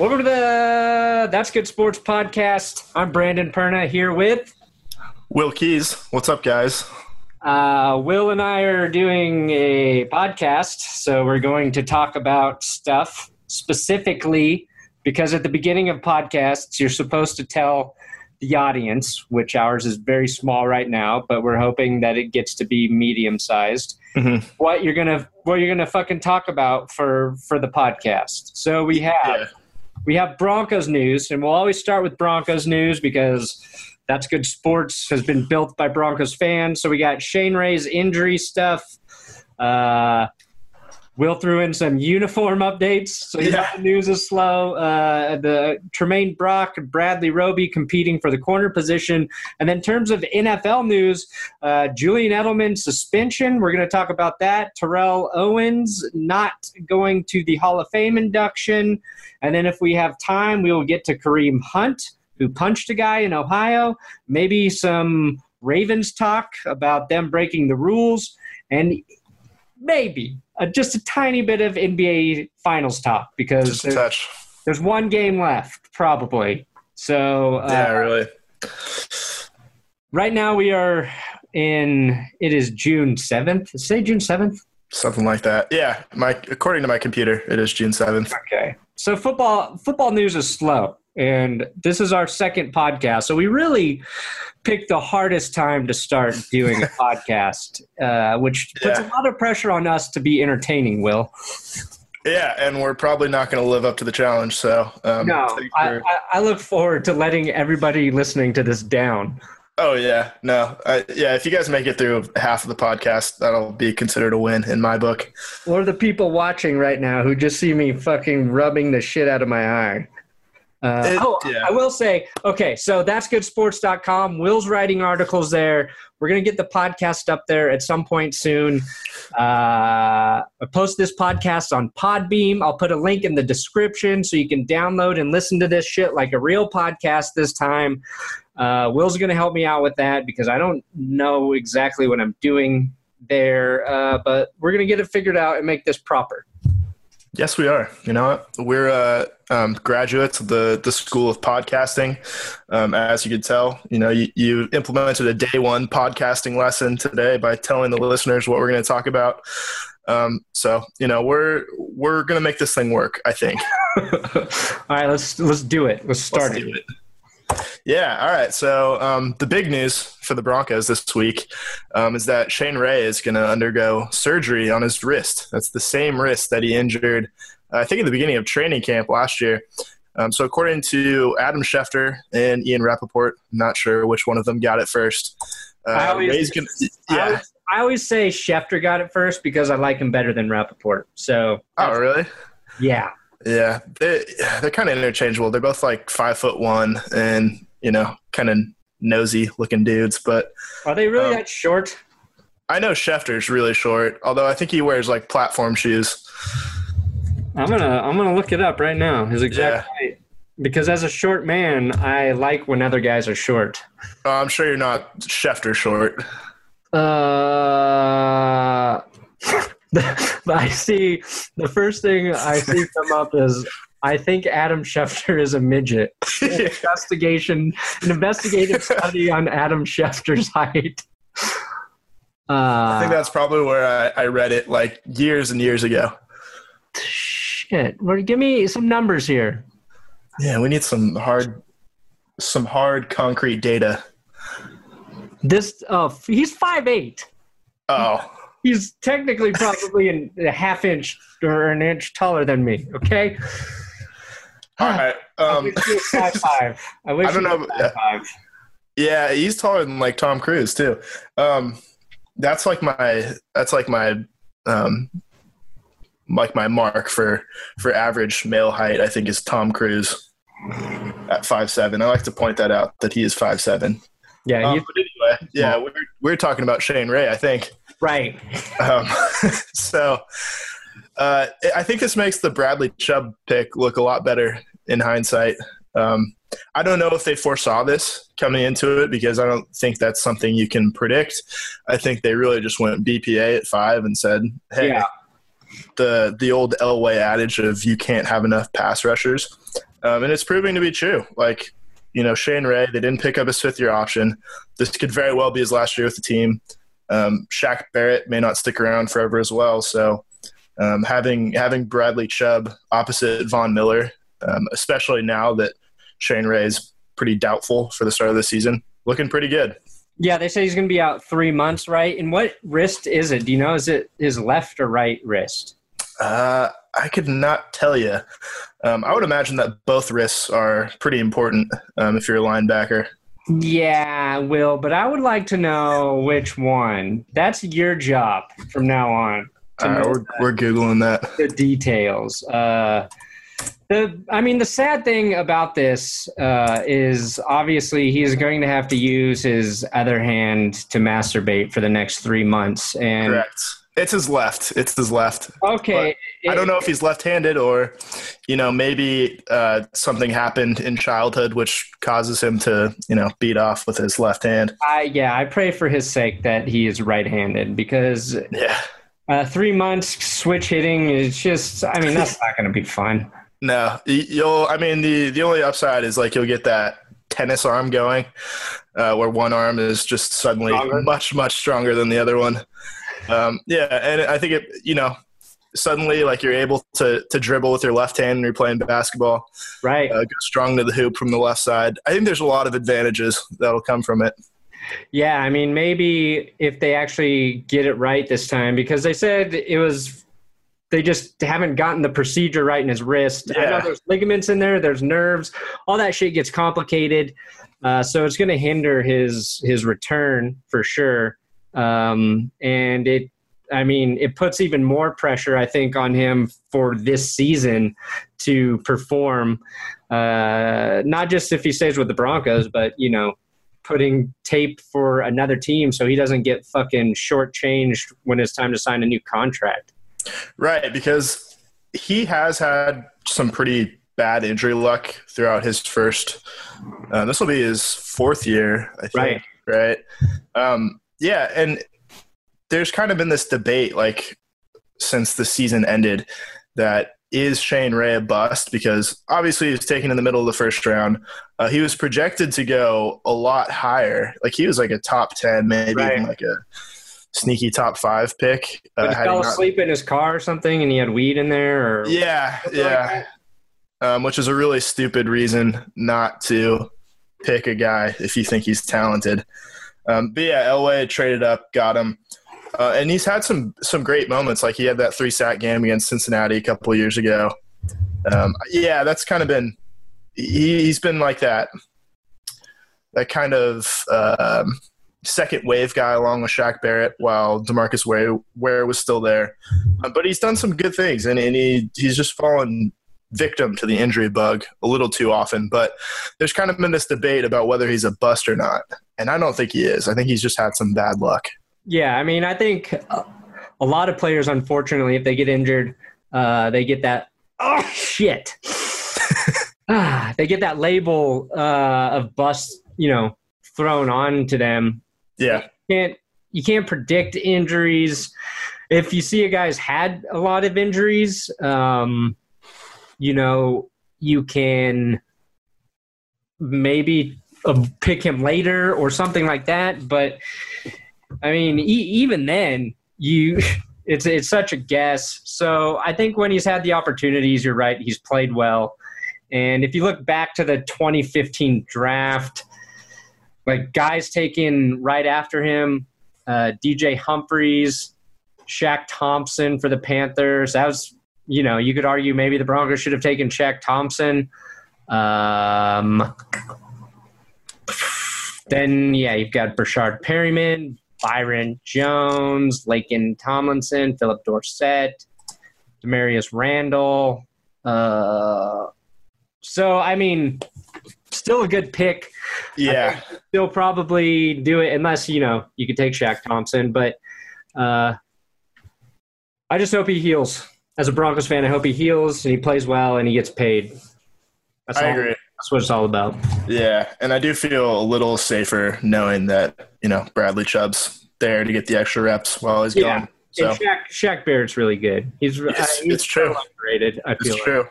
Welcome to the That's Good Sports podcast. I'm Brandon Perna here with Will Keys. What's up, guys? uh, Will and I are doing a podcast, so we're going to talk about stuff specifically because at the beginning of podcasts, you're supposed to tell the audience, which ours is very small right now, but we're hoping that it gets to be medium sized. Mhm. What you're gonna what you're gonna fucking talk about for for the podcast. So we have Yeah. We have Broncos news, and we'll always start with Broncos news because that's good sports has been built by Broncos fans. So we got Shane Ray's injury stuff. Uh, Will threw in some uniform updates, so you Yeah. the news is slow. Uh, the Tramaine Brock, Bradley Roby competing for the corner position, and then in terms of NFL news, uh, Julian Edelman suspension. We're going to talk about that. Terrell Owens not going to the Hall of Fame induction. And then if we have time, we will get to Kareem Hunt, who punched a guy in Ohio. Maybe some Ravens talk about them breaking the rules. And maybe uh, just a tiny bit of NBA Finals talk because Just a there's, touch. there's one game left, probably. So uh, Yeah, really. right now we are in, it is June 7th. Say June 7th? Something like that. Yeah, my according to my computer, it is June seventh. Okay. So football football news is slow, and this is our second podcast. So we really picked the hardest time to start doing a podcast, uh, which puts a lot of pressure on us to be entertaining. Will Yeah, and we're probably not going to live up to the challenge. So, um, no, I, I, I look forward to letting everybody listening to this down. oh yeah, no, I, yeah. If you guys make it through half of the podcast, that'll be considered a win in my book. Or the people watching right now who just see me fucking rubbing the shit out of my eye. Uh, It- oh, yeah. I will say, okay, so that's goodsports.com. Will's writing articles there. We're going to get the podcast up there at some point soon. Uh, I post this podcast on Podbean. I'll put a link in the description so you can download and listen to this shit like a real podcast this time. Uh, Will's going to help me out with that because I don't know exactly what I'm doing there, uh, but we're going to get it figured out and make this proper. Yes, we are. You know? We're uh, um, graduates of the, the School of Podcasting. Um, as you could tell, you know, you, you implemented a day one podcasting lesson today by telling the listeners what we're going to talk about. Um, so, you know, we're we're going to make this thing work. I think. all right, let's let's do it. Let's start Let's it. do it. Yeah. All right. So um, the big news for the Broncos this week um, is that Shane Ray is going to undergo surgery on his wrist. That's the same wrist that he injured, uh, I think, at the beginning of training camp last year. Um, so according to Adam Schefter and Ian Rapoport, I'm not sure which one of them got it first. Uh, I always- gonna, I yeah. always, I always say Schefter got it first because I like him better than Rapoport. So Oh, really? yeah, Yeah, they they're kind of interchangeable. They're both like five foot one and you know kind of nosy looking dudes. But are they really Um, that short? I know Schefter's really short, although I think he wears like platform shoes. I'm gonna I'm gonna look it up right now. His exact height. Because as a short man, I like when other guys are short. Oh, I'm sure you're not Schefter short. Uh, I see. The first thing I see come up is I think Adam Schefter is a midget. An investigation, an investigative study on Adam Schefter's height. I think Uh, that's probably where I, I read it like years and years ago. shit. Well, give me some numbers here. Yeah, we need some hard, some hard concrete data. This, uh, he's five eight. Oh, He's technically probably an, a half inch or an inch taller than me. Okay. All right. I Um, wish he was five five. I wish I don't know, five five. Yeah, he's taller than like Tom Cruise too. Um, that's like my that's like my um, like my mark for for average male height. I think is Tom Cruise at five seven. I like to point that out that he is five seven. Yeah, Um, but anyway, yeah, we're we're talking about Shane Ray. I think. right. Um, so uh, I think this makes the Bradley Chubb pick look a lot better in hindsight. Um, I don't know if they foresaw this coming into it because I don't think that's something you can predict. I think they really just went BPA at five and said, "Hey, Yeah. the the old Elway adage of you can't have enough pass rushers." um, and it's proving to be true. Like you know, Shane Ray, they didn't pick up his fifth year option. This could very well be his last year with the team. Um, Shaq Barrett may not stick around forever as well. So um, having having Bradley Chubb opposite Von Miller, um, especially now that Shane Ray is pretty doubtful for the start of the season, looking pretty good. Yeah, they say he's going to be out three months, right? And what wrist is it? Do you know? Is it his left or right wrist? Uh, I could not tell you. Um, I would imagine that both wrists are pretty important um, if you're a linebacker. Yeah, Will, but I would like to know which one. That's your job from now on. Uh, we're, we're googling that. The details. Uh, the, I mean, the sad thing about this uh, is obviously he's going to have to use his other hand to masturbate for the next three months. And Correct. It's his left. It's his left. Okay. But I don't know if he's left-handed or, you know, maybe uh, something happened in childhood which causes him to, you know, beat off with his left hand. I yeah, I pray for his sake that he is right-handed because Yeah. uh, three months switch hitting is just. I mean, that's not going to be fun. No, you'll. I mean, the the only upside is like you'll get that tennis arm going, uh, where one arm is just suddenly Stronger. much much stronger than the other one. Um, yeah, and I think it. You know, suddenly like you're able to to dribble with your left hand and you're playing basketball. Right. Uh, go strong to the hoop from the left side. I think there's a lot of advantages that'll come from it. Yeah, I mean, maybe if they actually get it right this time, because they said it was, they just haven't gotten the procedure right in his wrist. I know there's ligaments in there, there's nerves, all that shit gets complicated. Uh, so it's going to hinder his his return for sure. Um, and it, I mean, it puts even more pressure, I think, on him for this season to perform. Uh, not just if he stays with the Broncos, but you know, putting tape for another team so he doesn't get fucking shortchanged when it's time to sign a new contract. Right, because he has had some pretty bad injury luck throughout his first. Uh, this will be his fourth year, I think. Right. Right. Um, yeah, and there's kind of been this debate, like since the season ended, that is Shane Ray a bust? Because obviously he was taken in the middle of the first round. Uh, he was projected to go a lot higher. Like he was like a top ten, maybe Right. like a sneaky top five pick. Uh, he fell not- asleep in his car or something and he had weed in there or yeah, something like yeah. Um, which is a really stupid reason not to pick a guy if you think he's talented. Um, but yeah, Elway traded up, got him, uh, and he's had some some great moments. Like he had that three sack game against Cincinnati a couple of years ago. Um, yeah, that's kind of been he, he's been like that that kind of um, second wave guy along with Shaq Barrett while DeMarcus Ware, Ware was still there. Uh, but he's done some good things, and, and he he's just fallen victim to the injury bug a little too often. But there's kind of been this debate about whether he's a bust or not, and I don't think he is. I think he's just had some bad luck. Yeah, I mean, I think a lot of players, unfortunately, if they get injured, uh, they get that. Oh shit! ah, they get that label uh, of bust, you know, thrown on to them. Yeah, Can't you can't predict injuries. If you see a guy's had a lot of injuries, um, you know, you can maybe uh, pick him later or something like that. But I mean, e- even then, you it's it's such a guess. So I think when he's had the opportunities, you're right. He's played well. And if you look back to the 2015 draft, like guys taken right after him, uh, DJ Humphries, Shaq Thompson for the Panthers. That was, you know, you could argue maybe the Broncos should have taken Shaq Thompson. Um, then, yeah, you've got Breshad Perriman, Byron Jones, Laken Tomlinson, Phillip Dorsett, Damarious Randall. Uh, so, I mean, still a good pick. yeah, Still probably do it unless, you know, you could take Shaq Thompson. But uh, I just hope he heals. As a Broncos fan, I hope he heals and he plays well and he gets paid. That's I all, agree. That's what it's all about. Yeah, and I do feel a little safer knowing that you know Bradley Chubb's there to get the extra reps while he's Yeah. gone. So And Shaq, Shaq Barrett's really good. He's, Yes, uh, he's it's true. underrated. I it's feel like. true.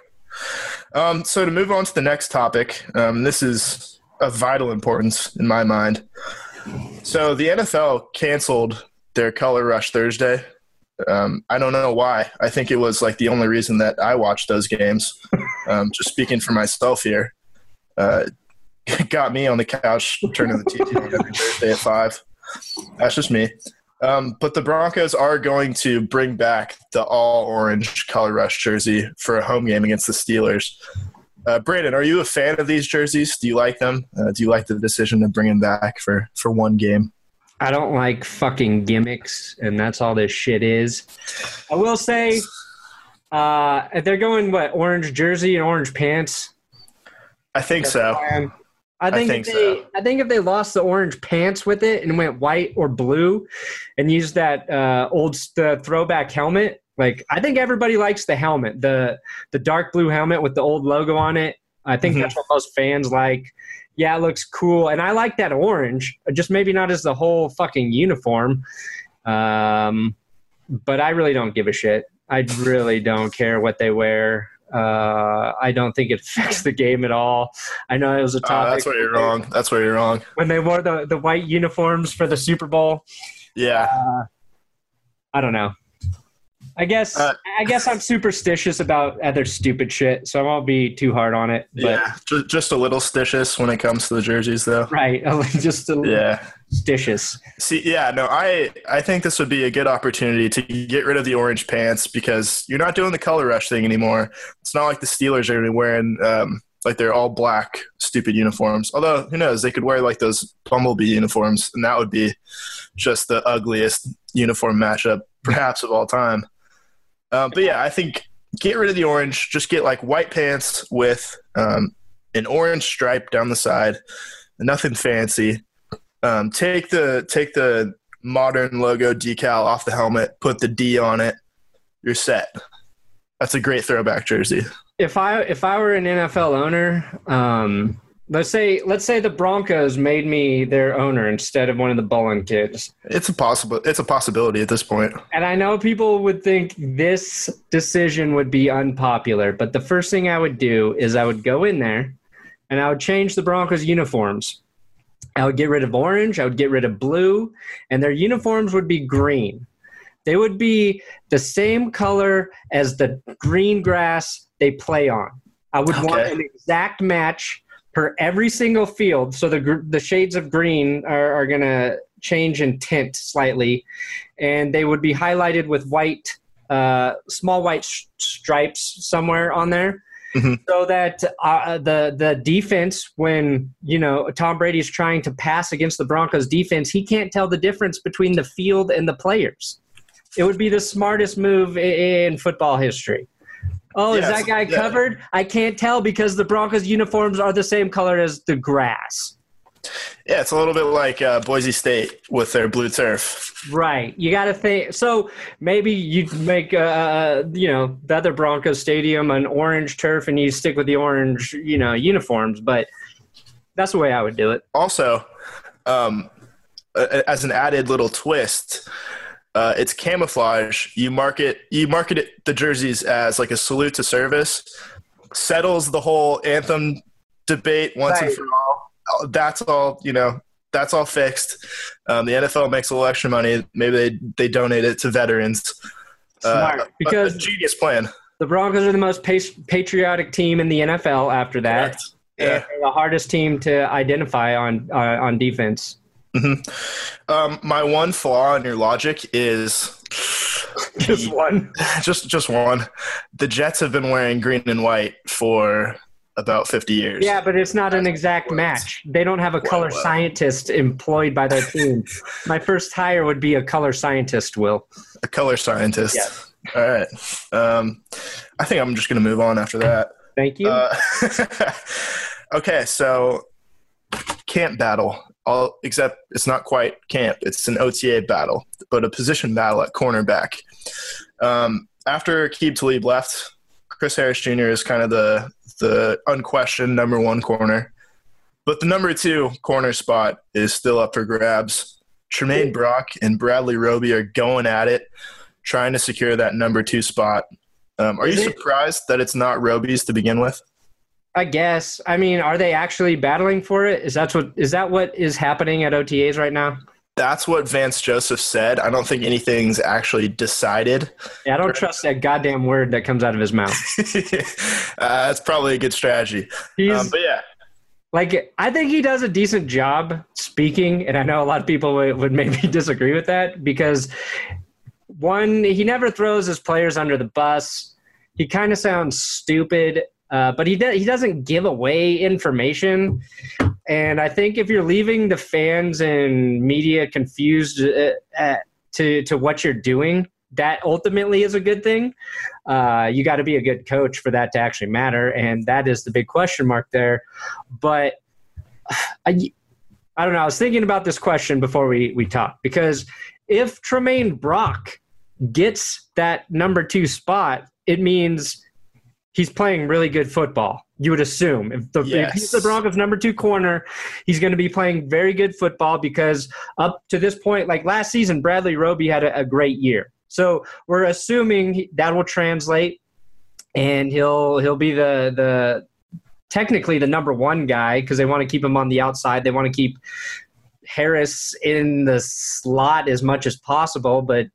Um, so to move on to the next topic, um, this is of vital importance in my mind. So the NFL canceled their Color Rush Thursday. Um, I don't know why. I think it was like the only reason that I watched those games. Um, just speaking for myself here, uh, got me on the couch turning the TV on every Thursday at five. That's just me. Um, but the Broncos are going to bring back the all orange color rush jersey for a home game against the Steelers. Uh, Brandon, are you a fan of these jerseys? Do you like them? Uh, do you like the decision to bring them back for, for one game? I don't like fucking gimmicks, and that's all this shit is. I will say, uh, they're going what orange jersey and orange pants. I think so. I think, I think if they, so. I think if they lost the orange pants with it and went white or blue, and used that uh, old the throwback helmet, like I think everybody likes the helmet, the the dark blue helmet with the old logo on it. I think mm-hmm. that's what most fans like. Yeah, it looks cool, and I like that orange. Just maybe not as the whole fucking uniform. Um, but I really don't give a shit. I really don't care what they wear. Uh, I don't think it affects the game at all. I know it was a topic. Uh, that's where you're wrong. That's where you're wrong. When they wore the, the white uniforms for the Super Bowl. Yeah. Uh, I don't know. I guess uh, I guess I'm superstitious about other stupid shit, so I won't be too hard on it. But. Yeah, just, just a little stitious when it comes to the jerseys, though. Right, just a yeah, stitious. See, yeah, no, I I think this would be a good opportunity to get rid of the orange pants because you're not doing the color rush thing anymore. It's not like the Steelers are going to be wearing um, like they're all black, stupid uniforms. Although who knows, they could wear like those bumblebee uniforms, and that would be just the ugliest uniform matchup perhaps of all time. Um, but yeah, I think get rid of the orange. Just get like white pants with um, an orange stripe down the side. Nothing fancy. Um, take the take the modern logo decal off the helmet. Put the D on it. You're set. That's a great throwback jersey. If I if I were an NFL owner, um, Let's say let's say the Broncos made me their owner instead of one of the Bowlen kids. It's a possible it's a possibility at this point. And I know people would think this decision would be unpopular, but the first thing I would do is I would go in there and I would change the Broncos uniforms. I would get rid of orange, I would get rid of blue, and their uniforms would be green. They would be the same color as the green grass they play on. I would okay. want an exact match per every single field. So the the shades of green are, are going to change in tint slightly, and they would be highlighted with white, uh, small white sh- stripes somewhere on there. Mm-hmm. So that uh, the the defense, when you know Tom Brady is trying to pass against the Broncos defense, he can't tell the difference between the field and the players. It would be the smartest move in football history. Oh, yes, is that guy yeah. covered? I can't tell because the Broncos uniforms are the same color as the grass. Yeah, it's a little bit like uh, Boise State with their blue turf. Right. You got to think. So maybe you make, uh, uh, you know, the other Broncos stadium an orange turf, and you stick with the orange, you know, uniforms. But that's the way I would do it. Also, um, as an added little twist, uh, it's camouflage. You market you market it, the jerseys as like a salute to service. Settles the whole anthem debate once right. and for all. Uh, that's all you know. That's all fixed. Um, the NFL makes a little extra money. Maybe they they donate it to veterans. Smart, uh, because genius plan. The Broncos are the most patriotic team in the NFL. After that, Correct. yeah, the hardest team to identify on uh, on defense. Mm-hmm. Um, my one flaw in your logic is just one. Just just one. The Jets have been wearing green and white for about 50 years. Yeah, but it's not an exact match. They don't have a color well, scientist employed by their team. My first hire would be a color scientist, Will. A color scientist. Yeah. All right. Um, I think I'm just going to move on after that. Thank you. Uh, okay, so camp battle all except it's not quite camp. It's an OTA battle, but a position battle at cornerback. Um, after Aqib Talib left, Chris Harris Jr. is kind of the the unquestioned number one corner, but the number two corner spot is still up for grabs. Tramaine Brock and Bradley Roby are going at it, trying to secure that number two spot. Um, are you surprised that it's not Roby's to begin with? I guess. I mean, are they actually battling for it? Is that what is that what is happening at OTAs right now? That's what Vance Joseph said. I don't think anything's actually decided. Yeah, I don't trust that goddamn word that comes out of his mouth. uh, that's probably a good strategy. Um, but yeah, like I think he does a decent job speaking, and I know a lot of people would, would maybe disagree with that because one, he never throws his players under the bus. He kind of sounds stupid, uh, but he do, he doesn't give away information. And I think if you're leaving the fans and media confused uh, uh, to to what you're doing, that ultimately is a good thing. Uh, you got to be a good coach for that to actually matter, and that is the big question mark there. But I, I don't know. I was thinking about this question before we we talked because if Tramaine Brock gets that number two spot, it means he's playing really good football. You would assume if, the, yes. if he's the Broncos' number two corner, he's going to be playing very good football because up to this point, like last season, Bradley Roby had a, a great year. So we're assuming that will translate, and he'll he'll be the the technically the number one guy because they want to keep him on the outside. They want to keep Harris in the slot as much as possible, but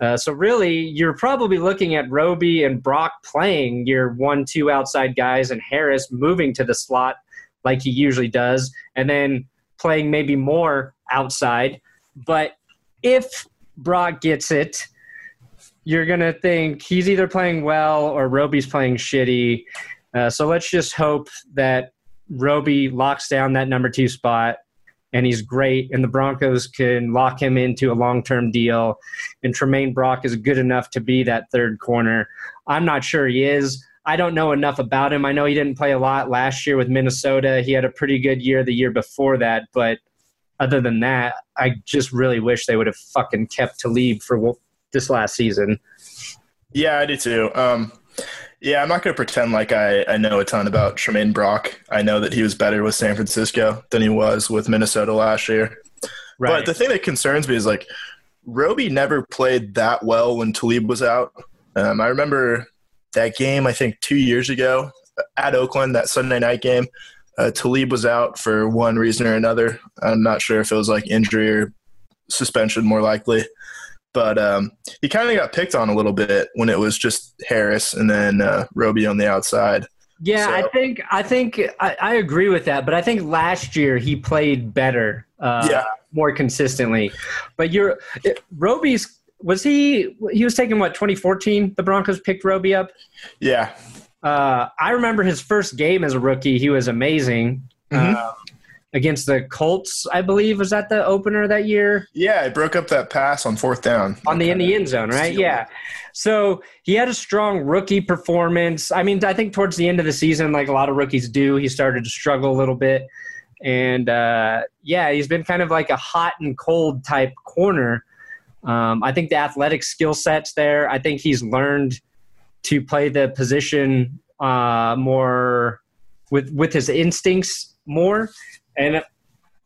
uh, so really, you're probably looking at Roby and Brock playing your one-two outside guys, and Harris moving to the slot like he usually does, and then playing maybe more outside. But if Brock gets it, you're gonna think he's either playing well or Roby's playing shitty. Uh, so let's just hope that Roby locks down that number two spot and he's great, and the Broncos can lock him into a long term deal. And Tramaine Brock is good enough to be that third corner. I'm not sure he is. I don't know enough about him. I know he didn't play a lot last year with Minnesota. He had a pretty good year the year before that, but other than that, I just really wish they would have fucking kept Talib for this last season. Yeah, I do too. Um, yeah, I'm not going to pretend like I, I know a ton about Tramaine Brock. I know that he was better with San Francisco than he was with Minnesota last year. Right. But the thing that concerns me is like Roby never played that well when Talib was out. Um, I remember that game, I think two years ago at Oakland, that Sunday night game. Uh, Talib was out for one reason or another. I'm not sure if it was like injury or suspension, more likely but um, he kind of got picked on a little bit when it was just Harris and then uh, Roby on the outside. Yeah, so. I think I think I, I, agree with that, but I think last year he played better, uh, yeah, more consistently. But you're Roby's was he he was taking what 2014 the Broncos picked Roby up. Yeah, uh, I remember his first game as a rookie. He was amazing. Mm-hmm. Uh, against the Colts, I believe. Was that the opener that year? Yeah, it broke up that pass on fourth down. On the in the end zone, right? Yeah. So he had a strong rookie performance. I mean, I think towards the end of the season, like a lot of rookies do, he started to struggle a little bit. And uh, yeah, he's been kind of like a hot and cold type corner. Um, I think the athletic skill set's there. I think he's learned to play the position uh, more with with his instincts more and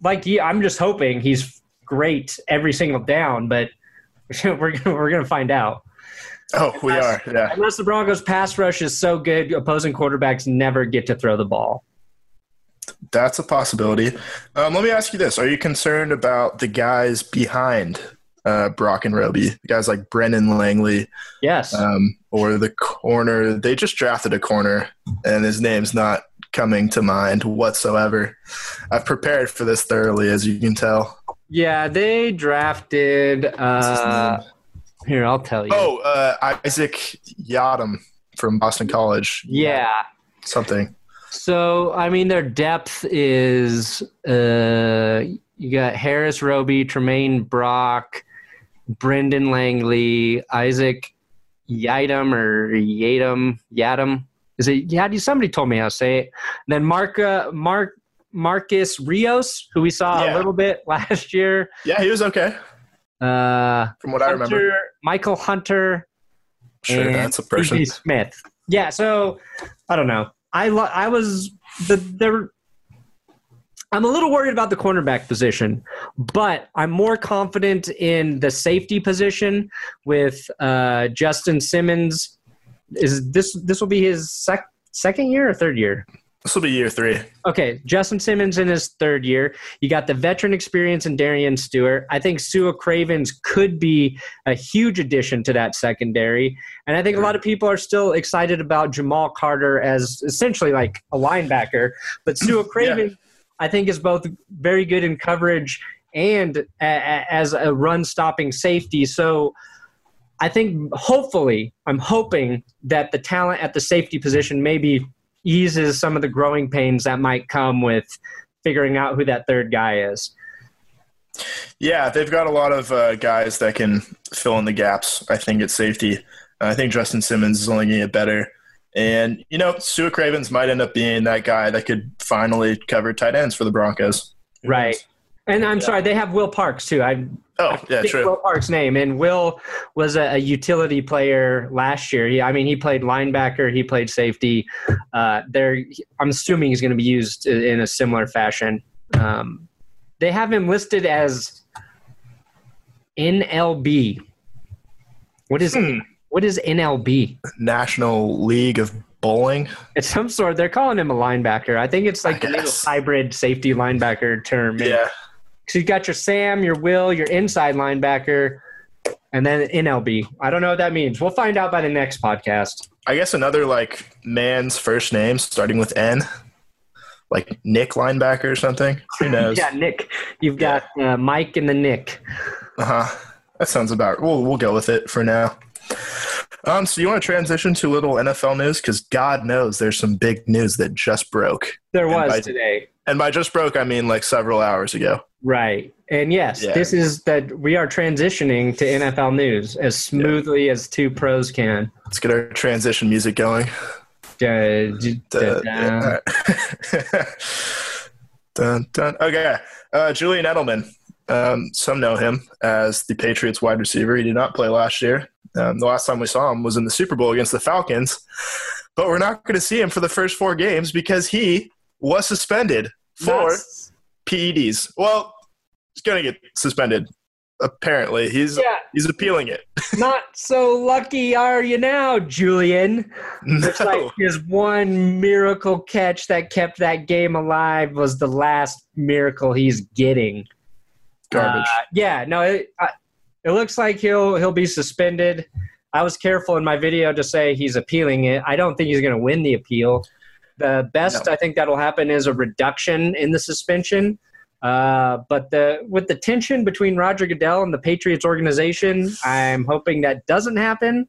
like yeah, I'm just hoping he's great every single down, but we're gonna, we're gonna find out. Oh, we are. Yeah. Unless the Broncos pass rush is so good, opposing quarterbacks never get to throw the ball. That's a possibility. Um, let me ask you this: Are you concerned about the guys behind uh, Brock and Roby? Guys like Brendan Langley, yes, um, or the corner. They just drafted a corner, and his name's not coming to mind whatsoever. I've prepared for this thoroughly, as you can tell. Yeah, they drafted. Uh, here, I'll tell you. Oh, uh, Isaac Yiadom from Boston College. Yeah. Something. So, I mean, their depth is uh, you got Harris Roby, Tramaine Brock, Brendan Langley, Isaac Yiadom or Yadam, Yadam. Is it? Yeah, somebody told me how to say it. And then Mark, uh, Mark, Marcus Rios, who we saw yeah. a little bit last year. Yeah, he was okay. Uh, From what Hunter, I remember, Michael Hunter. Sure, that's a person. Smith. Yeah, so I don't know. I I was the the. I'm a little worried about the cornerback position, but I'm more confident in the safety position with uh, Justin Simmons is this this will be his sec- second year or third year? This will be year three. Okay, Justin Simmons in his third year. You got the veteran experience in Darian Stewart. I think Sua Cravens could be a huge addition to that secondary. And I think a lot of people are still excited about Jamal Carter as essentially like a linebacker. But Sua Craven, yeah. I think, is both very good in coverage and as a run stopping safety. So I think hopefully, I'm hoping that the talent at the safety position maybe eases some of the growing pains that might come with figuring out who that third guy is. Yeah, they've got a lot of uh, guys that can fill in the gaps. I think at safety, I think Justin Simmons is only going to get better. And you know, Sua Cravens might end up being that guy that could finally cover tight ends for the Broncos. Right. And I'm yeah. sorry, they have Will Parks too. I oh yeah, true. Will Parks' name, and Will was a, a, utility player last year. He, I mean, he played linebacker, he played safety. Uh, there, I'm assuming he's going to be used in a similar fashion. Um, they have him listed as NLB. What is hmm. what is NLB? National League of bowling. It's some sort. They're calling him a linebacker. I think it's like a hybrid safety linebacker term. Yeah. So you got your Sam, your Will, your inside linebacker, and then NLB. I don't know what that means. We'll find out by the next podcast. I guess another like man's first name starting with N, like Nick linebacker or something. Who knows? yeah, Nick. You've got uh, Mike and the Nick. Uh huh. That sounds about. We'll we'll go with it for now. Um, so you want to transition to a little NFL news because God knows there's some big news that just broke. There was by, today, and by just broke I mean like several hours ago. Right. And yes, yeah. this is that we are transitioning to NFL news as smoothly yeah. as two pros can. Let's get our transition music going. dun, dun. Okay. Uh, Julian Edelman. Um, some know him as the Patriots wide receiver. He did not play last year. Um, the last time we saw him was in the Super Bowl against the Falcons. But we're not going to see him for the first four games because he was suspended for. PEDs. Well, he's going to get suspended. Apparently, he's yeah. he's appealing it. Not so lucky are you now, Julian? No. It's like his one miracle catch that kept that game alive was the last miracle he's getting. Garbage. Uh, yeah, no, it, it looks like he'll he'll be suspended. I was careful in my video to say he's appealing it. I don't think he's going to win the appeal. The best no. I think that'll happen is a reduction in the suspension. Uh, but the with the tension between Roger Goodell and the Patriots organization, I'm hoping that doesn't happen.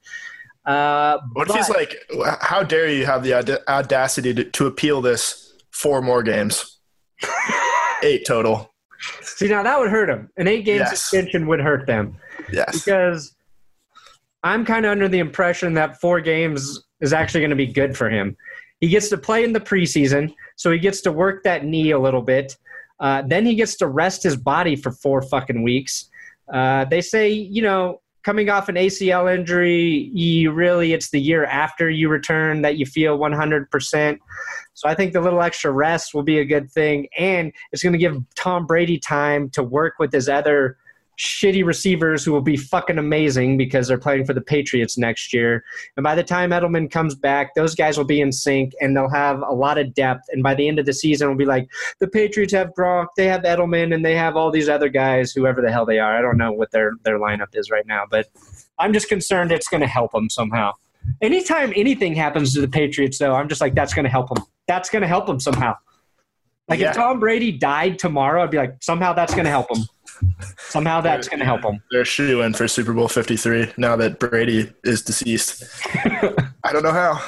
Uh, what if he's like, how dare you have the audacity to, to appeal this four more games? Eight total. See, now that would hurt him. An eight game yes. suspension would hurt them. Yes. Because I'm kind of under the impression that four games is actually going to be good for him. He gets to play in the preseason, so he gets to work that knee a little bit. Uh, then he gets to rest his body for four fucking weeks. Uh, they say, you know, coming off an ACL injury, you really, it's the year after you return that you feel 100%. So I think the little extra rest will be a good thing. And it's going to give Tom Brady time to work with his other shitty receivers who will be fucking amazing because they're playing for the Patriots next year. And by the time Edelman comes back, those guys will be in sync and they'll have a lot of depth. And by the end of the season, we'll be like, the Patriots have Gronk, they have Edelman, and they have all these other guys, whoever the hell they are. I don't know what their, their lineup is right now, but I'm just concerned it's going to help them somehow. Anytime anything happens to the Patriots, though, I'm just like, that's going to help them. That's going to help them somehow. Like yeah. if Tom Brady died tomorrow, I'd be like, somehow that's going to help him. Somehow that's going to help them. They're shooing for Super Bowl 53 now that Brady is deceased. I don't know how.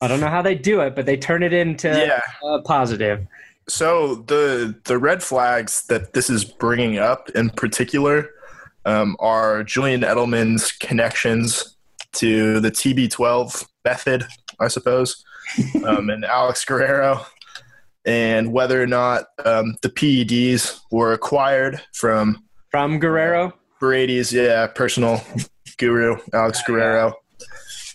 I don't know how they do it, but they turn it into yeah. positive. So the the red flags that this is bringing up in particular um, are Julian Edelman's connections to the TB12 method, I suppose, um, and Alex Guerrero and whether or not um, the PEDs were acquired from from Guerrero. Brady's yeah personal guru Alex Guerrero.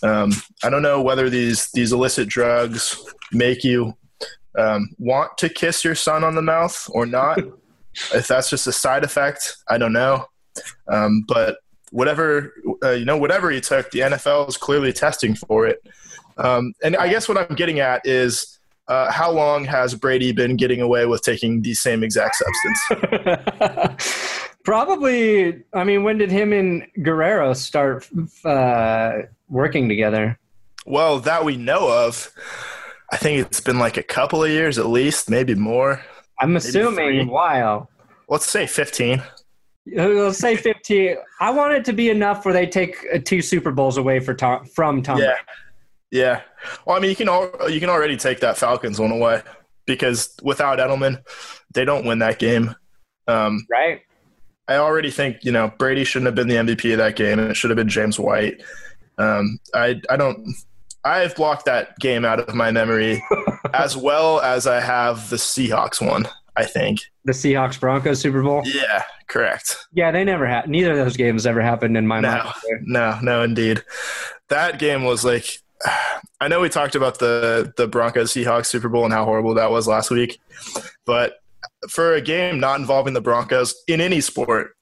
Um, I don't know whether these these illicit drugs make you um, want to kiss your son on the mouth or not. if that's just a side effect, I don't know. Um, but whatever uh, you know, whatever he took, the NFL is clearly testing for it. Um, and I guess what I'm getting at is uh, how long has Brady been getting away with taking the same exact substance? Probably. I mean, when did him and Guerrero start uh, working together? Well, that we know of, I think it's been like a couple of years at least, maybe more. I'm assuming while. Let's say 15. Let's say 15. I want it to be enough where they take uh, two Super Bowls away for Tom, from Tom. Yeah. Yeah. Well, I mean, you can all, you can already take that Falcons one away because without Edelman, they don't win that game. Um, right. I already think you know Brady shouldn't have been the MVP of that game, and it should have been James White. Um, I I don't. I've blocked that game out of my memory, as well as I have the Seahawks one. I think the Seahawks Broncos Super Bowl. Yeah, correct. Yeah, they never had. Neither of those games ever happened in my no, mind. No, no, indeed. That game was like. I know we talked about the the Broncos Seahawks Super Bowl and how horrible that was last week, but for a game not involving the Broncos in any sport,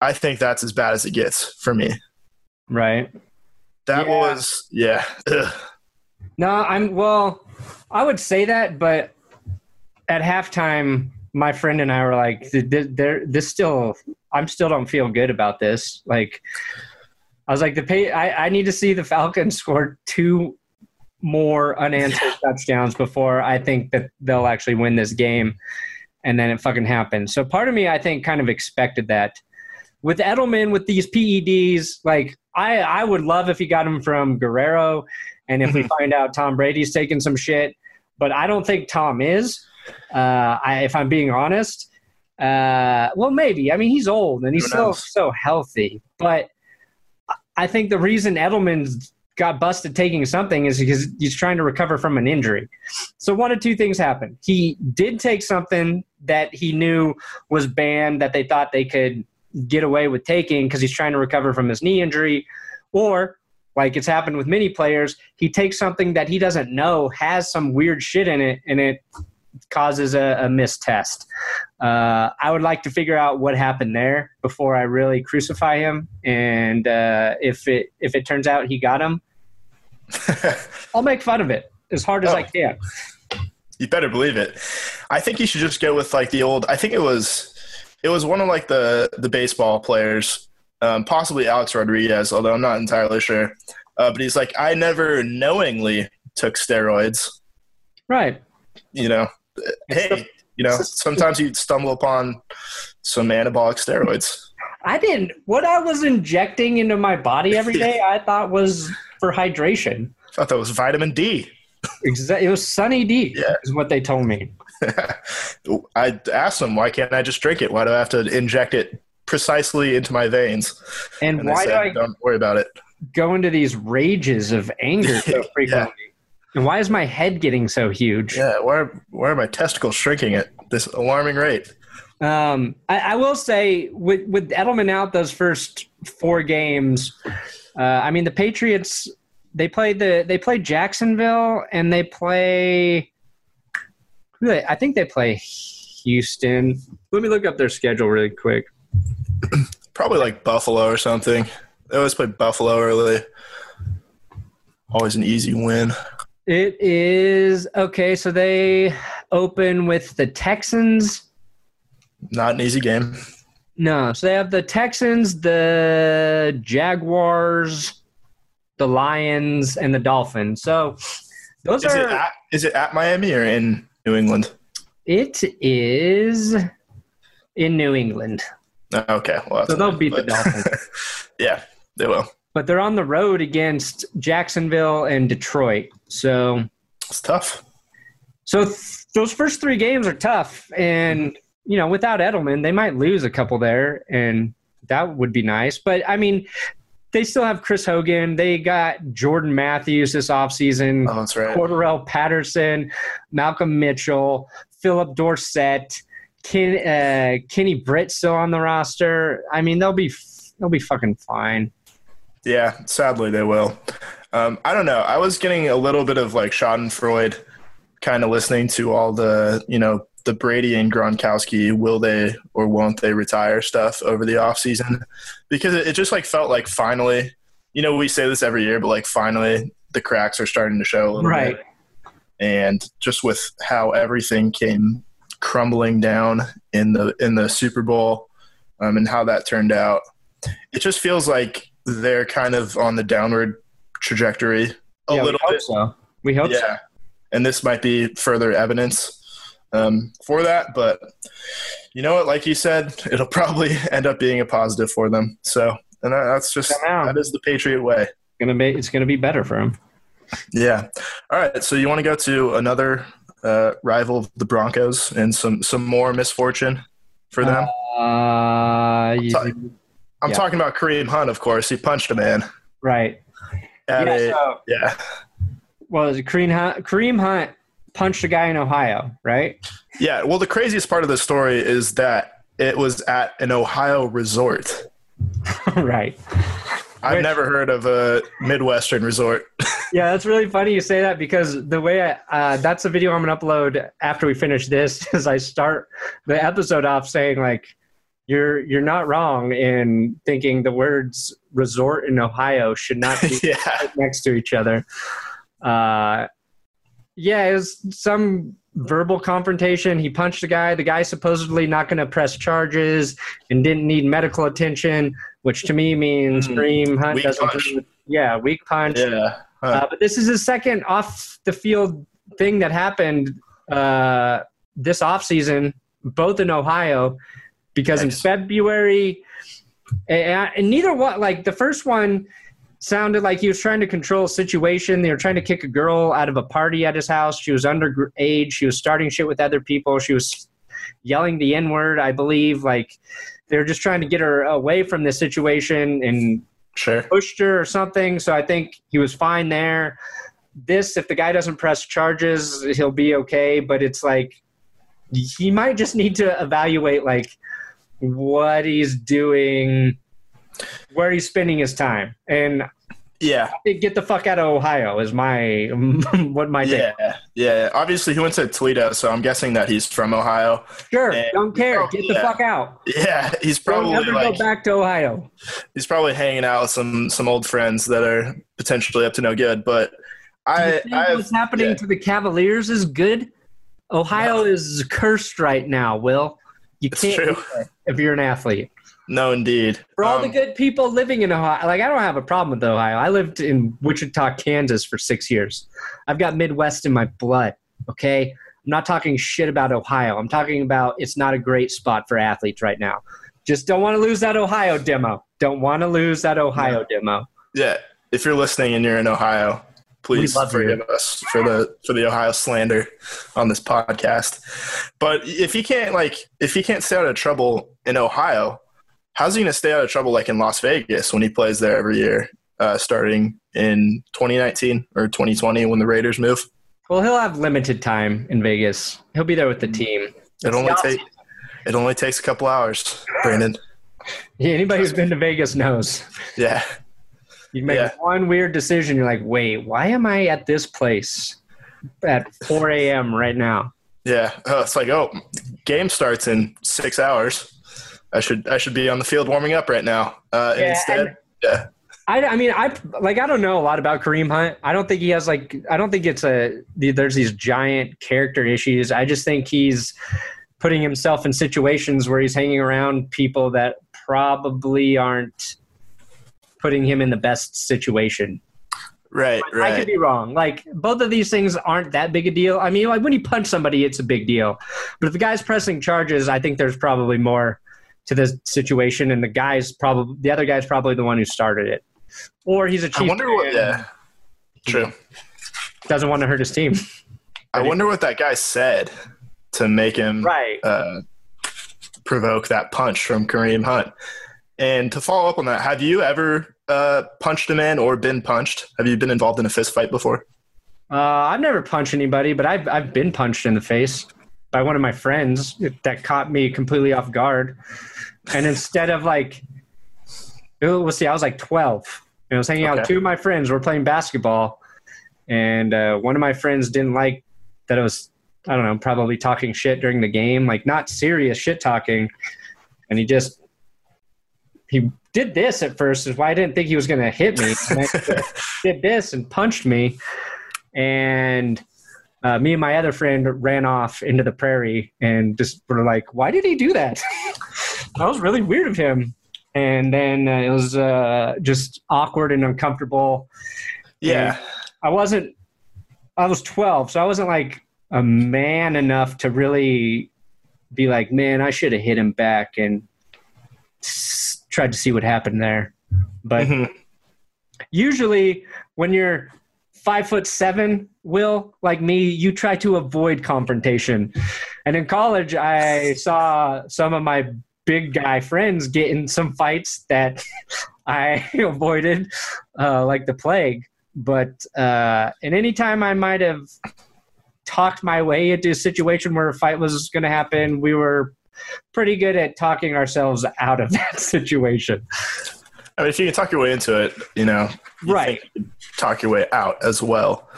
I think that's as bad as it gets for me. Right. That yeah. was yeah. Ugh. No, I'm well. I would say that, but at halftime, my friend and I were like, "There, this still. I'm still don't feel good about this." Like, I was like, "The pay. I, I need to see the Falcons score two more unanswered touchdowns before I think that they'll actually win this game." and then it fucking happened. So part of me, I think, kind of expected that. With Edelman, with these PEDs, like I, I would love if he got him from Guerrero, and if we mm-hmm. find out Tom Brady's taking some shit, but I don't think Tom is. Uh, I, if I'm being honest, uh, well, maybe. I mean, he's old and he's still so healthy, but I think the reason Edelman's got busted taking something is because he's trying to recover from an injury. So one of two things happened. He did take something that he knew was banned that they thought they could get away with taking because he's trying to recover from his knee injury, or like it's happened with many players, he takes something that he doesn't know has some weird shit in it and it causes a, a missed test. Uh, I would like to figure out what happened there before I really crucify him. And uh, if it if it turns out he got him, I'll make fun of it as hard as oh, I can. You better believe it. I think you should just go with like the old. I think it was it was one of like the the baseball players, um, possibly Alex Rodriguez, although I'm not entirely sure. Uh, but he's like, I never knowingly took steroids. Right. You know, hey, you know, sometimes you stumble upon some anabolic steroids. I didn't. What I was injecting into my body every day, I thought was for hydration. I thought that was vitamin D. Exactly. It was Sunny D. Yeah. Is what they told me. I asked them, why can't I just drink it? Why do I have to inject it precisely into my veins? And, and why said, do I don't worry about it? Go into these rages of anger so frequently. yeah. And why is my head getting so huge? Yeah, why are, why are my testicles shrinking at this alarming rate? Um, I, I, will say with with Edelman out those first four games, uh, I mean the Patriots they played the they play Jacksonville and they play. I think they play Houston. Let me look up their schedule really quick. Probably like Buffalo or something. They always play Buffalo early. Always an easy win. It is okay. So they open with the Texans. Not an easy game. No. So they have the Texans, the Jaguars, the Lions, and the Dolphins. So those is are. It at, is it at Miami or in New England? It is in New England. Okay. Well, so they'll beat but, the Dolphins. yeah, they will but they're on the road against Jacksonville and Detroit. So it's tough. So th- those first three games are tough, and you know, without Edelman, they might lose a couple there, and that would be nice. But I mean, they still have Chris Hogan. They got Jordan Matthews this offseason. Oh, that's right. Cordarrelle Patterson, Malcolm Mitchell, Phillip Dorsett, Ken, uh, Kenny Britt still on the roster. I mean, they'll be they'll be fucking fine. Yeah, sadly they will. Um, I don't know. I was getting a little bit of like Schadenfreude, kind of listening to all the you know the Brady and Gronkowski will they or won't they retire stuff over the offseason because it, it just like felt like finally, you know, we say this every year, but like finally the cracks are starting to show a little right. bit. and just with how everything came crumbling down in the in the Super Bowl um, and how that turned out, it just feels like they're kind of on the downward trajectory a yeah, little we bit. so. We hope so. Yeah, and this might be further evidence um, for that. But you know what? Like you said, it'll probably end up being a positive for them. So, and that, that's just that is the Patriot way. Gonna be it's gonna be better for him. Yeah. All right. So you want to go to another uh, rival of the Broncos and some some more misfortune for them. Uh. I'm yeah. talking about Kareem Hunt, of course. He punched a man. right. At yeah, a, so, yeah. well, Kareem Hunt, Kareem Hunt punched a guy in Ohio, right? Yeah. Well, the craziest part of the story is that it was at an Ohio resort. right. I've Which- never heard of a Midwestern resort. Yeah, that's really funny you say that because the way I, uh, that's a video I'm gonna upload after we finish this is I start the episode off saying like you're you're not wrong in thinking the words resort in Ohio should not be yeah. right next to each other. Uh, yeah, it was some verbal confrontation. He punched a guy. The guy supposedly not going to press charges and didn't need medical attention, which to me means Mm. Kareem Hunt Weak doesn't. punch. Yeah, weak punch. Yeah. Huh. Uh, but this is his second off the field thing that happened uh, this offseason, both in Ohio, because in February, and, and neither one, like the first one sounded like he was trying to control a situation. They were trying to kick a girl out of a party at his house. She was underage. She was starting shit with other people. She was yelling the N word, I believe. Like they were just trying to get her away from this situation and Sure. pushed her or something. So I think he was fine there. This, if the guy doesn't press charges, he'll be okay. But it's like he might just need to evaluate like what he's doing, where he's spending his time, and Yeah. get the fuck out of Ohio is my what my take. Yeah. Yeah. Obviously, he went to Toledo, so I'm guessing that he's from Ohio. Sure, And- don't care. Oh, Get the yeah. fuck out. Yeah. He's Don't probably ever like go back to Ohio. he's probably hanging out with some some old friends that are potentially up to no good. But I, I what's happening yeah. to the Cavaliers is good? Ohio is cursed right now, Will. You It's can't true. if you're an athlete. no, indeed. For all the Um, good people living in Ohio, like I don't have a problem with Ohio. I lived in Wichita, Kansas for six years. I've got Midwest in my blood. Okay, I'm not talking shit about Ohio. I'm talking about it's not a great spot for athletes right now. Just don't want to lose that Ohio demo. Don't want to lose that Ohio demo. Yeah. If you're listening and you're in Ohio, please love you. forgive us for the for the Ohio slander on this podcast. But if he can't like if he can't stay out of trouble in Ohio, how's he gonna stay out of trouble like in Las Vegas when he plays there every year, uh, starting in 2019 or 2020 when the Raiders move? Well, he'll have limited time in Vegas. He'll be there with the team. It only the take it only takes a couple hours, Brandon. Yeah, anybody who's been to Vegas knows. Yeah. You make Yeah. one weird decision. You're like, wait, why am I at this place at 4 a.m. right now? Yeah, oh, it's like oh, game starts in six hours. I should I should be on the field warming up right now. Uh, Yeah, instead, yeah, I, I mean, I like I don't know a lot about Kareem Hunt. I don't think he has like I don't think it's a there's these giant character issues. I just think he's putting himself in situations where he's hanging around people that probably aren't putting him in the best situation. right, I right. I could be wrong. Like both of these things aren't that big a deal. I mean, like when you punch somebody, it's a big deal. But if the guy's pressing charges, I think there's probably more to this situation, and the guy's probably the other guy's probably the one who started it, or he's a I chief. wonder what. Yeah, true. doesn't want to hurt his team. I wonder what that guy said to make him Right. uh, provoke that punch from Kareem Hunt. And to follow up on that, have you ever uh, punched a man or been punched? Have you been involved in a fist fight before? Uh, I've never punched anybody, but I've I've been punched in the face by one of my friends that caught me completely off guard. And instead of like, we'll see, I was like 12. And I was hanging out with two of my friends. We're playing basketball, and uh, one of my friends didn't like that I was, I don't know, probably talking shit during the game, like not serious shit talking. And he just he did this at first, is why I didn't think he was going to hit me. Did this and punched me. And uh, me and my other friend ran off into the prairie and just were like, "Why did he do that?" that was really weird of him. And then uh, it was uh, just awkward and uncomfortable. Yeah. And I wasn't. I was 12, so I wasn't like a man enough to really be like, "Man, I should have hit him back," and tried to see what happened there. But Mhm. usually when you're five foot seven will like me you try to avoid confrontation and in college i saw some of my big guy friends get in some fights that i avoided uh, like the plague but uh, and time, i might have talked my way into a situation where a fight was going to happen we were pretty good at talking ourselves out of that situation I mean, if you can talk your way into it, you know, you Right. you talk your way out as well.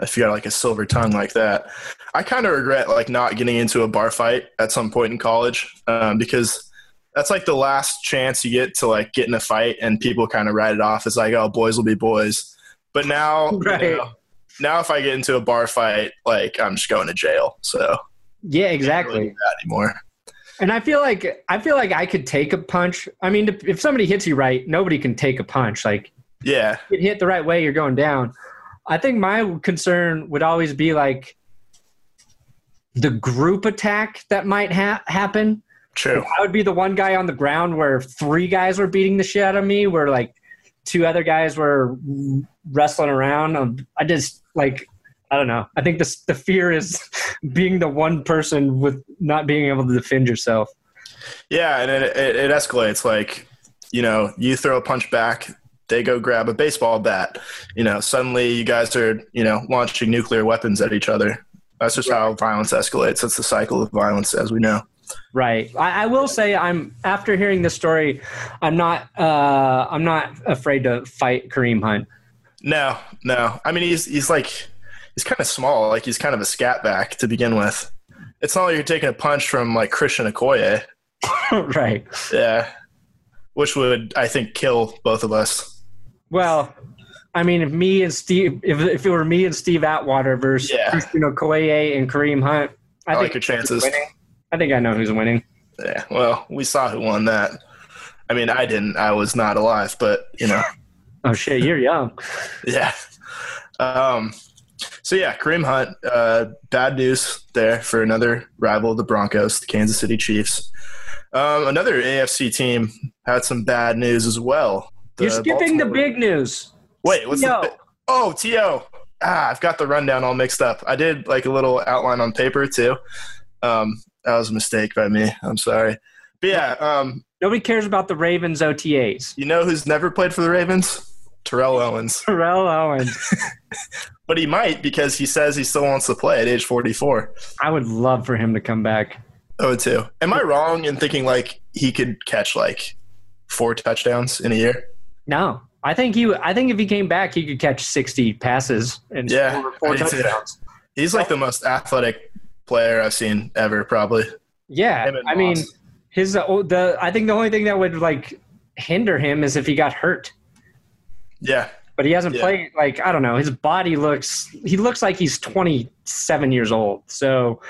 If you got like a silver tongue like that, I kind of regret like not getting into a bar fight at some point in college um, because that's like the last chance you get to like get in a fight, and people kind of write it off as like, oh, boys will be boys. But now, you know, now if I get into a bar fight, like I'm just going to jail. So yeah exactly really anymore. And I feel like I feel like I could take a punch. I mean, if- somebody hits you right, nobody can take a punch. Like Yeah, you hit the right way, you're going down. I think my concern would always be like the group attack that might ha- happen. true. I would be the one guy on the ground where three guys were beating the shit out of me, where like two other guys were wrestling around. Um, I just like I don't know. I think the the fear is being the one person with not being able to defend yourself. Yeah, and it, it, it escalates. Like, you know, you throw a punch back, they go grab a baseball bat. You know, suddenly you guys are, you know, launching nuclear weapons at each other. That's just how violence escalates. That's the cycle of violence, as we know. Right. I, I will say I'm after hearing this story, I'm not uh, I'm not afraid to fight Kareem Hunt. No, no. I mean, he's he's like he's kind of small. Like he's kind of a scat back to begin with. It's not like you're taking a punch from like Christian Okoye. right. Yeah, which would I think kill both of us. Well, I mean, if me and Steve, if, if it were me and Steve Atwater versus Yeah. Christian Okoye and Kareem Hunt, I, I, think like your chances. I think I know who's winning. Yeah, well, we saw who won that. I mean, I didn't. I was not alive, but you know, Oh shit, you're young. yeah. Um, so yeah, Kareem Hunt. Uh, bad news there for another rival of the Broncos, the Kansas City Chiefs. Um, another AFC team had some bad news as well. The you're skipping the big news. Wait, what's No. the? Oh, To. Ah, I've got the rundown all mixed up. I did like a little outline on paper too. Um, that was a mistake by me. I'm sorry. But yeah, um, Nobody cares about the Ravens OTAs. You know who's never played for the Ravens? Terrell Owens. Terrell Owens. But he might because he says he still wants to play at age 44. I would love for him to come back. Oh, too. Am I wrong in thinking like he could catch like four touchdowns in a year? No, I think he. I think if he came back, he could catch sixty passes and Yeah, four I do too. touchdowns. He's like the most athletic player I've seen ever, probably. Yeah, I mean, his uh, the. I think the only thing that would like hinder him is if he got hurt. Yeah. But he hasn't Yeah. played. Like I don't know. His body looks. He looks like he's twenty seven years old. So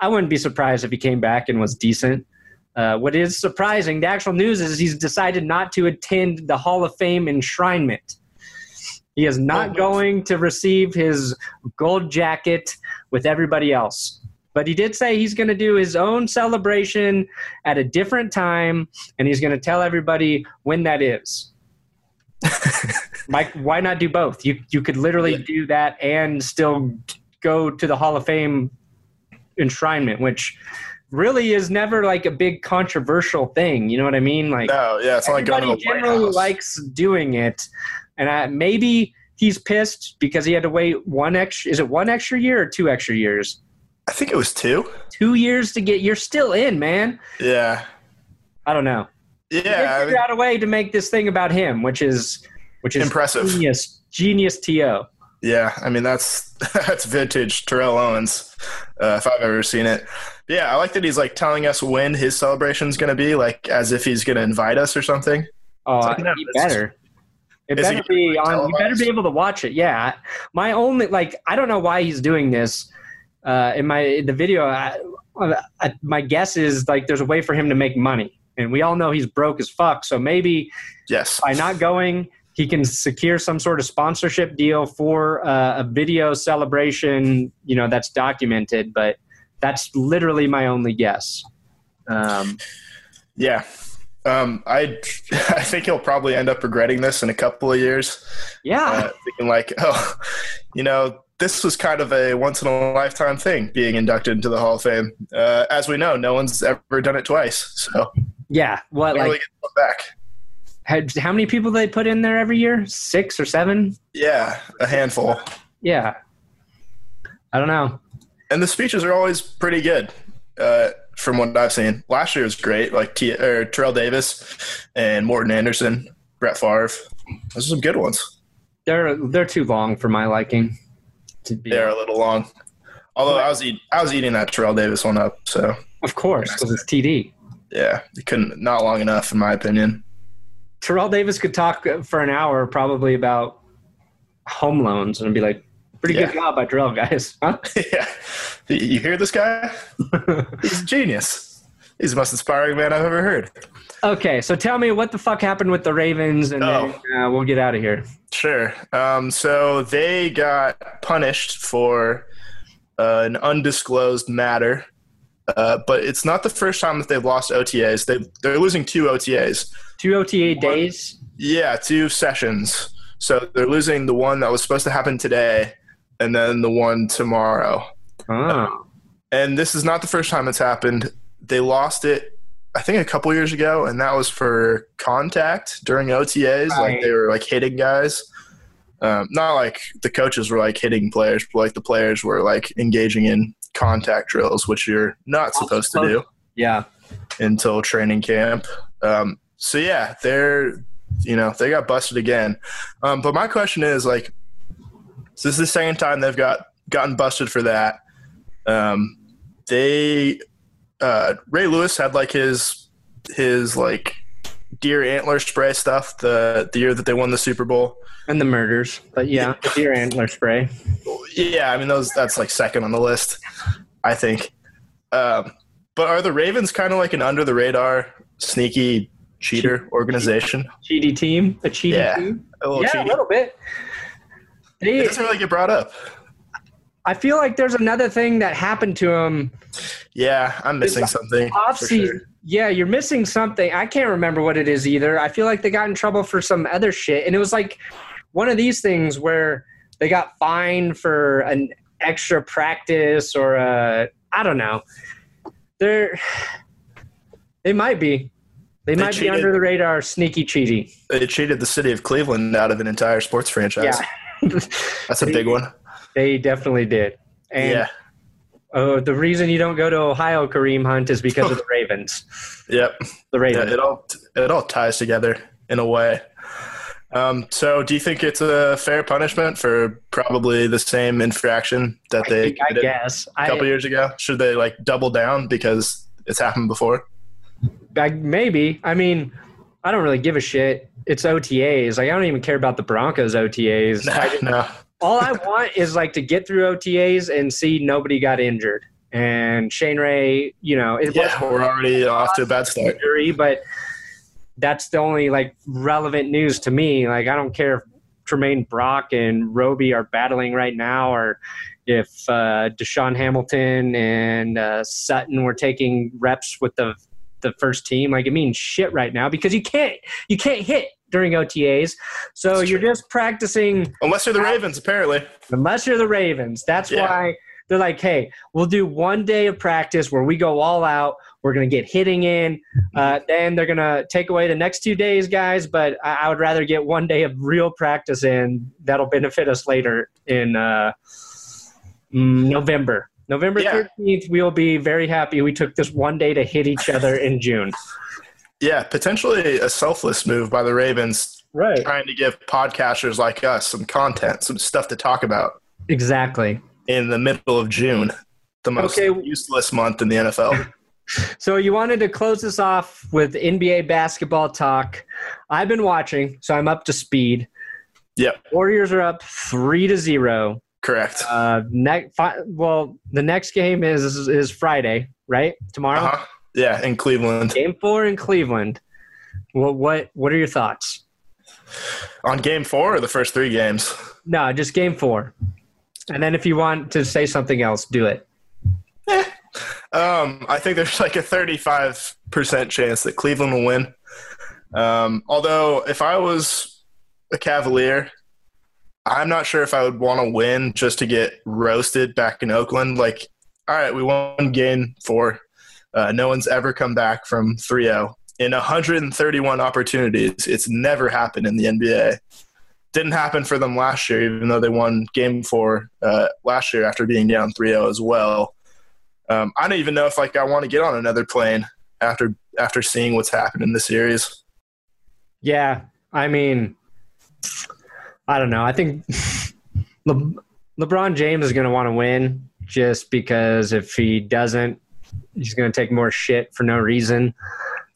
I wouldn't be surprised if he came back and was decent. Uh, what is surprising, the actual news is he's decided not to attend the Hall of Fame enshrinement. He is not Oh, going to receive his gold jacket with everybody else. But he did say he's going to do his own celebration at a different time, and he's going to tell everybody when that is. Mike, why not do both? You you could literally Yeah. do that and still go to the Hall of Fame enshrinement, which really is never like a big controversial thing. You know what I mean? Like No, yeah, it's not like going to the generally House. likes doing it, and I, maybe he's pissed because he had to wait one extra. Is it one extra year or two extra years? I think it was two. Two years to get. You're still in, man. Yeah. I don't know. Yeah. They I mean, out a way to make this thing about him, which is which is Impressive. Genius, genius. To yeah, I mean that's that's vintage Terrell Owens, uh, if I've ever seen it. Yeah, I like that he's like telling us when his celebration's going to be, like as if he's going to invite us or something. Oh, like, no, better. It better be on. You better be able to watch it. Yeah. My only like, I don't know why he's doing this. uh, in my in the video, I, I, my guess is like there's a way for him to make money, and we all know he's broke as fuck. So maybe Yes. by not going, he can secure some sort of sponsorship deal for uh, a video celebration. You know, that's documented, but that's literally my only guess. Um, Yeah. Um, I I think he'll probably end up regretting this in a couple of years. yeah, Uh, thinking like, oh, you know, this was kind of a once in a lifetime thing being inducted into the Hall of Fame. Uh, as we know, no one's ever done it twice. So yeah. What really like look back. Had, how many people they put in there every year? Six or seven? Yeah, a handful. Yeah. I don't know. And the speeches are always pretty good. Uh, from what I've seen, last year was great. Like T- or Terrell Davis and Morten Andersen, Brett Favre. Those are some good ones. They're they're too long for my liking. To be They're a little long. Although I was eat- I was eating that Terrell Davis one up, so of course, because it's TD. yeah, it couldn't not long enough in my opinion. Terrell Davis could talk for an hour probably about home loans and be like, pretty Yeah. good job by Terrell, guys. Huh? yeah, you hear this guy? He's a genius. He's the most inspiring man I've ever heard. okay, so tell me what the fuck happened with the Ravens, and Oh. then uh, we'll get out of here. Sure. Um, so they got punished for uh, an undisclosed matter, uh, but it's not the first time that they've lost OTAs. They they're losing two OTAs. Two OTA days. Yeah, two sessions. So they're losing the one that was supposed to happen today, and then the one tomorrow. Oh. And this is not the first time it's happened. They lost it, I think, a couple years ago, and that was for contact during OTAs. Like they were like hitting guys. Um, not like the coaches were like hitting players, but like the players were like engaging in contact drills, which you're not supposed to do Yeah. until training camp. Um, so yeah, they're you know they got busted again. Um, but my question is like, this is the second time they've got gotten busted for that. Um, they uh, Ray Lewis had like his his like deer antler spray stuff the the year that they won the Super Bowl. And the murders. But yeah, the deer antler spray. Yeah, I mean those that's like second on the list, I think. Um, but are the Ravens kind of like an under the radar, sneaky cheater organization? Cheaty team. A cheaty Yeah. team. A little Yeah, a little bit. It doesn't really get brought up. I feel like there's another thing that happened to him Yeah, I'm missing something. off-season. sure. Yeah, you're missing something. I can't remember what it is either. I feel like they got in trouble for some other shit, and it was like one of these things where they got fined for an extra practice or a I don't know. They're they might be. They, They might be under the radar, sneaky cheaty. They cheated the city of Cleveland out of an entire sports franchise. Yeah, That's a big one. they definitely did. And yeah. oh, the reason you don't go to Ohio, Kareem Hunt, is because of the Ravens. Yep. The Yeah, Ravens. it all it all ties together in a way. Um, so, do you think it's a fair punishment for probably the same infraction that I, they I did guess. a couple I, years ago? Should they like double down because it's happened before? I, maybe. I mean, I don't really give a shit. It's OTAs. Like I don't even care about the Broncos OTAs. I no. all I want is like to get through OTAs and see nobody got injured. And Shane Ray, you know, it Yeah, we're already off to a bad start. injury, but that's the only like relevant news to me. Like I don't care if Tramaine Brock and Roby are battling right now, or if uh, DaeSean Hamilton and uh, Sutton were taking reps with the the first team. Like it means shit right now because you can't you can't hit during OTAs, so you're just practicing Unless you're the Ravens, apparently. unless you're the Ravens. That's Yeah. why they're like, hey, we'll do one day of practice where we go all out. We're going to get hitting in. Uh, then they're going to take away the next two days, guys. But I, I would rather get one day of real practice in. That'll benefit us later in uh, mm, November. November Yeah. 13th, we'll be very happy we took this one day to hit each other in June. Yeah, potentially a selfless move by the Ravens, Right. trying to give podcasters like us some content, some stuff to talk about Exactly. In the middle of June, the most Okay. useless month in the NFL. So you wanted to close this off with NBA basketball talk. I've been watching, so I'm up to speed. yep. Warriors are up three to zero Correct. Uh, next, fi- well, the next game is is Friday, right? Tomorrow. Uh-huh. Yeah, in Cleveland. Game four in Cleveland. What what what are your thoughts? On game four or the first three games? No, just game four. And then if you want to say something else, do it. Um, I think there's like a 35% chance that Cleveland will win. Um, although, if I was a Cavalier, I'm not sure if I would want to win just to get roasted back in Oakland. Like, all right, we won game four. Uh, no one's ever come back from 3 0. In 131 opportunities, it's never happened in the NBA. Didn't happen for them last year, even though they won game four uh, last year after being down 3 0 as well. Um, I don't even know if like I want to get on another plane after after seeing what's happened in the series. Yeah, I mean, I don't know. I think Le- LeBron James is going to want to win just because if he doesn't, he's going to take more shit for no reason.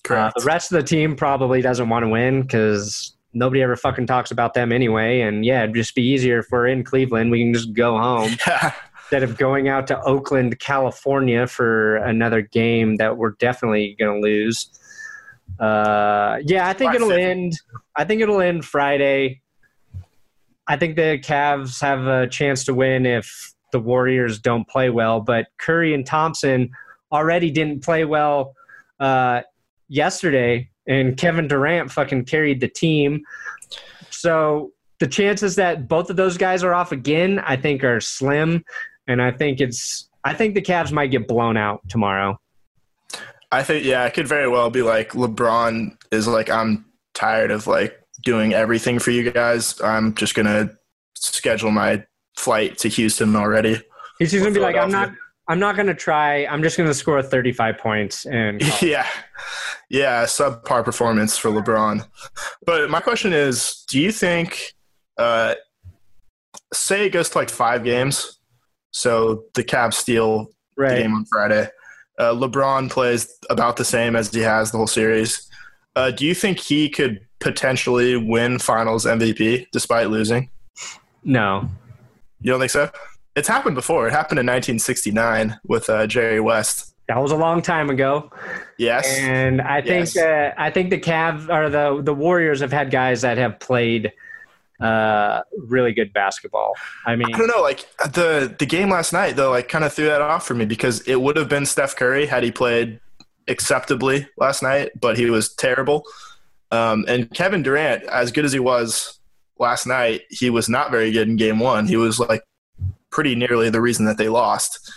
Uh, the rest of the team probably doesn't want to win because nobody ever fucking talks about them anyway. And yeah, it'd just be easier if we're in Cleveland. We can just go home instead of going out to Oakland, California for another game that we're definitely going to lose. Uh, yeah, I think it'll end. I think it'll end Friday. I think the Cavs have a chance to win if the Warriors don't play well. But Curry and Thompson already didn't play well uh, yesterday, and Kevin Durant fucking carried the team. So the chances that both of those guys are off again, I think, are slim. And I think it's. I think the Cavs might get blown out tomorrow. I think yeah, it could very well be like LeBron is like I'm tired of like doing everything for you guys. I'm just gonna schedule my flight to Houston already. He's just gonna be like, I'm not I'm not gonna try. I'm just gonna score 35 points and yeah, yeah, subpar performance for LeBron. But my question is, do you think, uh, say it goes to like five games, so the Cavs steal right. the game on Friday. Uh, LeBron plays about the same as he has the whole series. Uh, do you think he could potentially win Finals MVP despite losing? No. You don't think so? It's happened before. It happened in 1969 with uh, Jerry West. That was a long time ago. Yes. And I think Yes. uh, I think the Cav or the the Warriors have had guys that have played uh, really good basketball. I mean, I don't know. Like the the game last night, though, like kind of threw that off for me because it would have been Steph Curry had he played acceptably last night, but he was terrible. Um, and Kevin Durant, as good as he was last night, he was not very good in Game One. He was like pretty nearly the reason that they lost.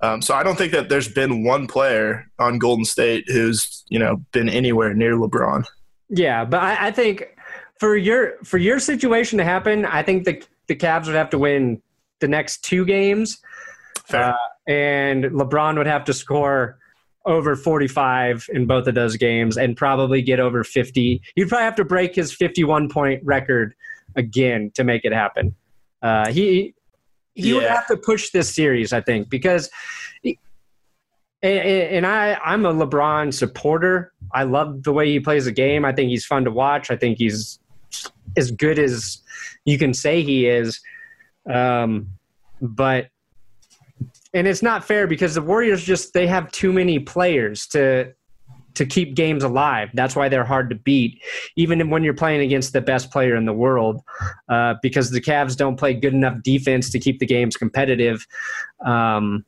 Um, so I don't think that there's been one player on Golden State who's you know been anywhere near LeBron. yeah, but I, I think for your for your situation to happen, I think the the Cavs would have to win the next two games, Fair. Uh, and LeBron would have to score over 45 in both of those games and probably get over 50. You'd probably have to break his 51 point record again to make it happen. Uh, he he would have to push this series, I think, because. and- and I, I'm a LeBron supporter. I love the way he plays the game. I think he's fun to watch. I think he's as good as you can say he is. Um, but and it's not fair because the Warriors just they have too many players to to keep games alive. That's why they're hard to beat, even when you're playing against the best player in the world, uh, because the Cavs don't play good enough defense to keep the games competitive. Um,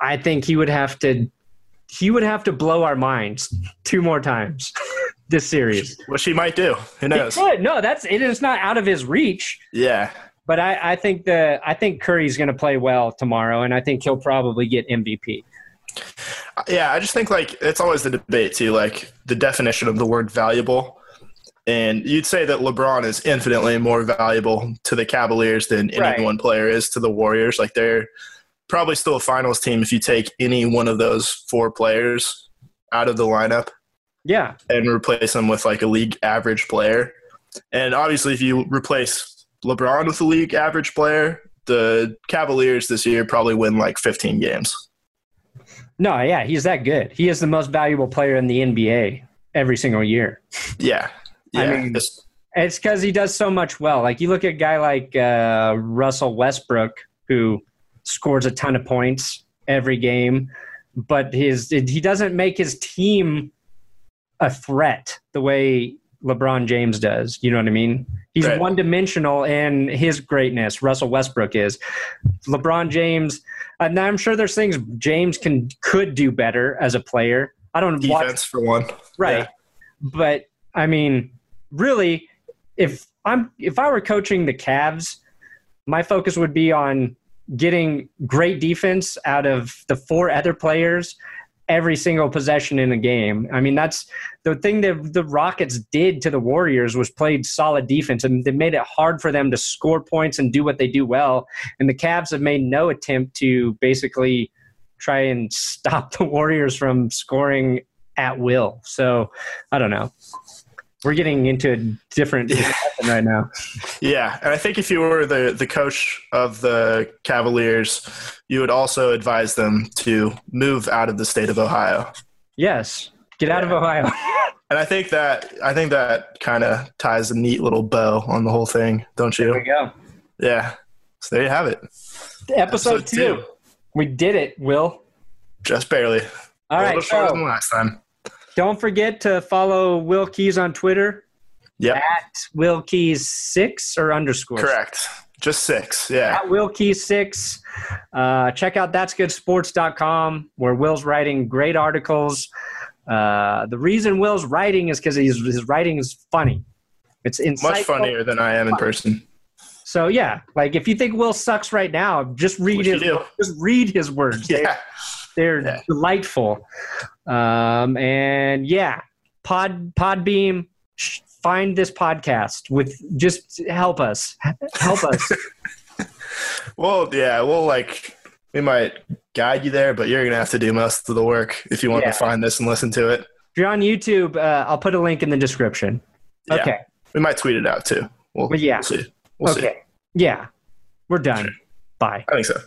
I think he would have to he would have to blow our minds two more times this series. Which she might do. Who knows? could. No, that's it is not out of his reach. Yeah. But I, I think the I think Curry's going to play well tomorrow, and I think he'll probably get MVP. Yeah, I just think like it's always the debate too, like the definition of the word valuable. And you'd say that LeBron is infinitely more valuable to the Cavaliers than any Right. one player is to the Warriors. Like they're probably still a finals team if you take any one of those four players out of the lineup Yeah, and replace them with like a league average player. And obviously if you replace LeBron with a league average player, the Cavaliers this year probably win like 15 games. No, yeah, he's that good. He is the most valuable player in the NBA every single year. Yeah. I mean- It's because he does so much well. Like you look at a guy like uh, Russell Westbrook, who scores a ton of points every game, but his he doesn't make his team a threat the way LeBron James does. You know what I mean? He's Right. one dimensional in his greatness. Russell Westbrook is. LeBron James, Uh, and I'm sure there's things James can could do better as a player. I don't watch Defense for one. right, Yeah. but I mean, really, if I'm if I were coaching the Cavs, my focus would be on getting great defense out of the four other players every single possession in a game. I mean, that's the thing that the Rockets did to the Warriors was played solid defense and they made it hard for them to score points and do what they do well. And the Cavs have made no attempt to basically try and stop the Warriors from scoring at will. So, I don't know. We're getting into a different Yeah. right now. Yeah, and I think if you were the the coach of the Cavaliers, you would also advise them to move out of the state of Ohio. Yes. Get out of Ohio. And I think that I think that kind of ties a neat little bow on the whole thing, don't you? There we go. Yeah. So there you have it. Episode, Episode two. two. We did it, Will. Just barely. All a right. little shorter So than last time. Don't forget to follow Will Keys on Twitter Yeah. at Will Keys six or underscore. Correct. Just six. Yeah. At Will Keys six. Uh, check out that's goodsports.com where Will's writing great articles. Uh, the reason Will's writing is because his writing is funny. It's insightful. Much funnier than I am in person. So yeah, like if you think Will sucks right now, just read Which his just read his words. They're- Yeah. They're Yeah. delightful. Um, and yeah, Pod Podbean, find this podcast with just help us, help us. Well, yeah, we'll like we might guide you there, but you're gonna have to do most of the work if you want Yeah. to find this and listen to it. if you're on YouTube, uh, I'll put a link in the description. Yeah. Okay. We might tweet it out too. We'll, But yeah. we'll see. We'll see. okay. Yeah. We're done. Bye. I think so.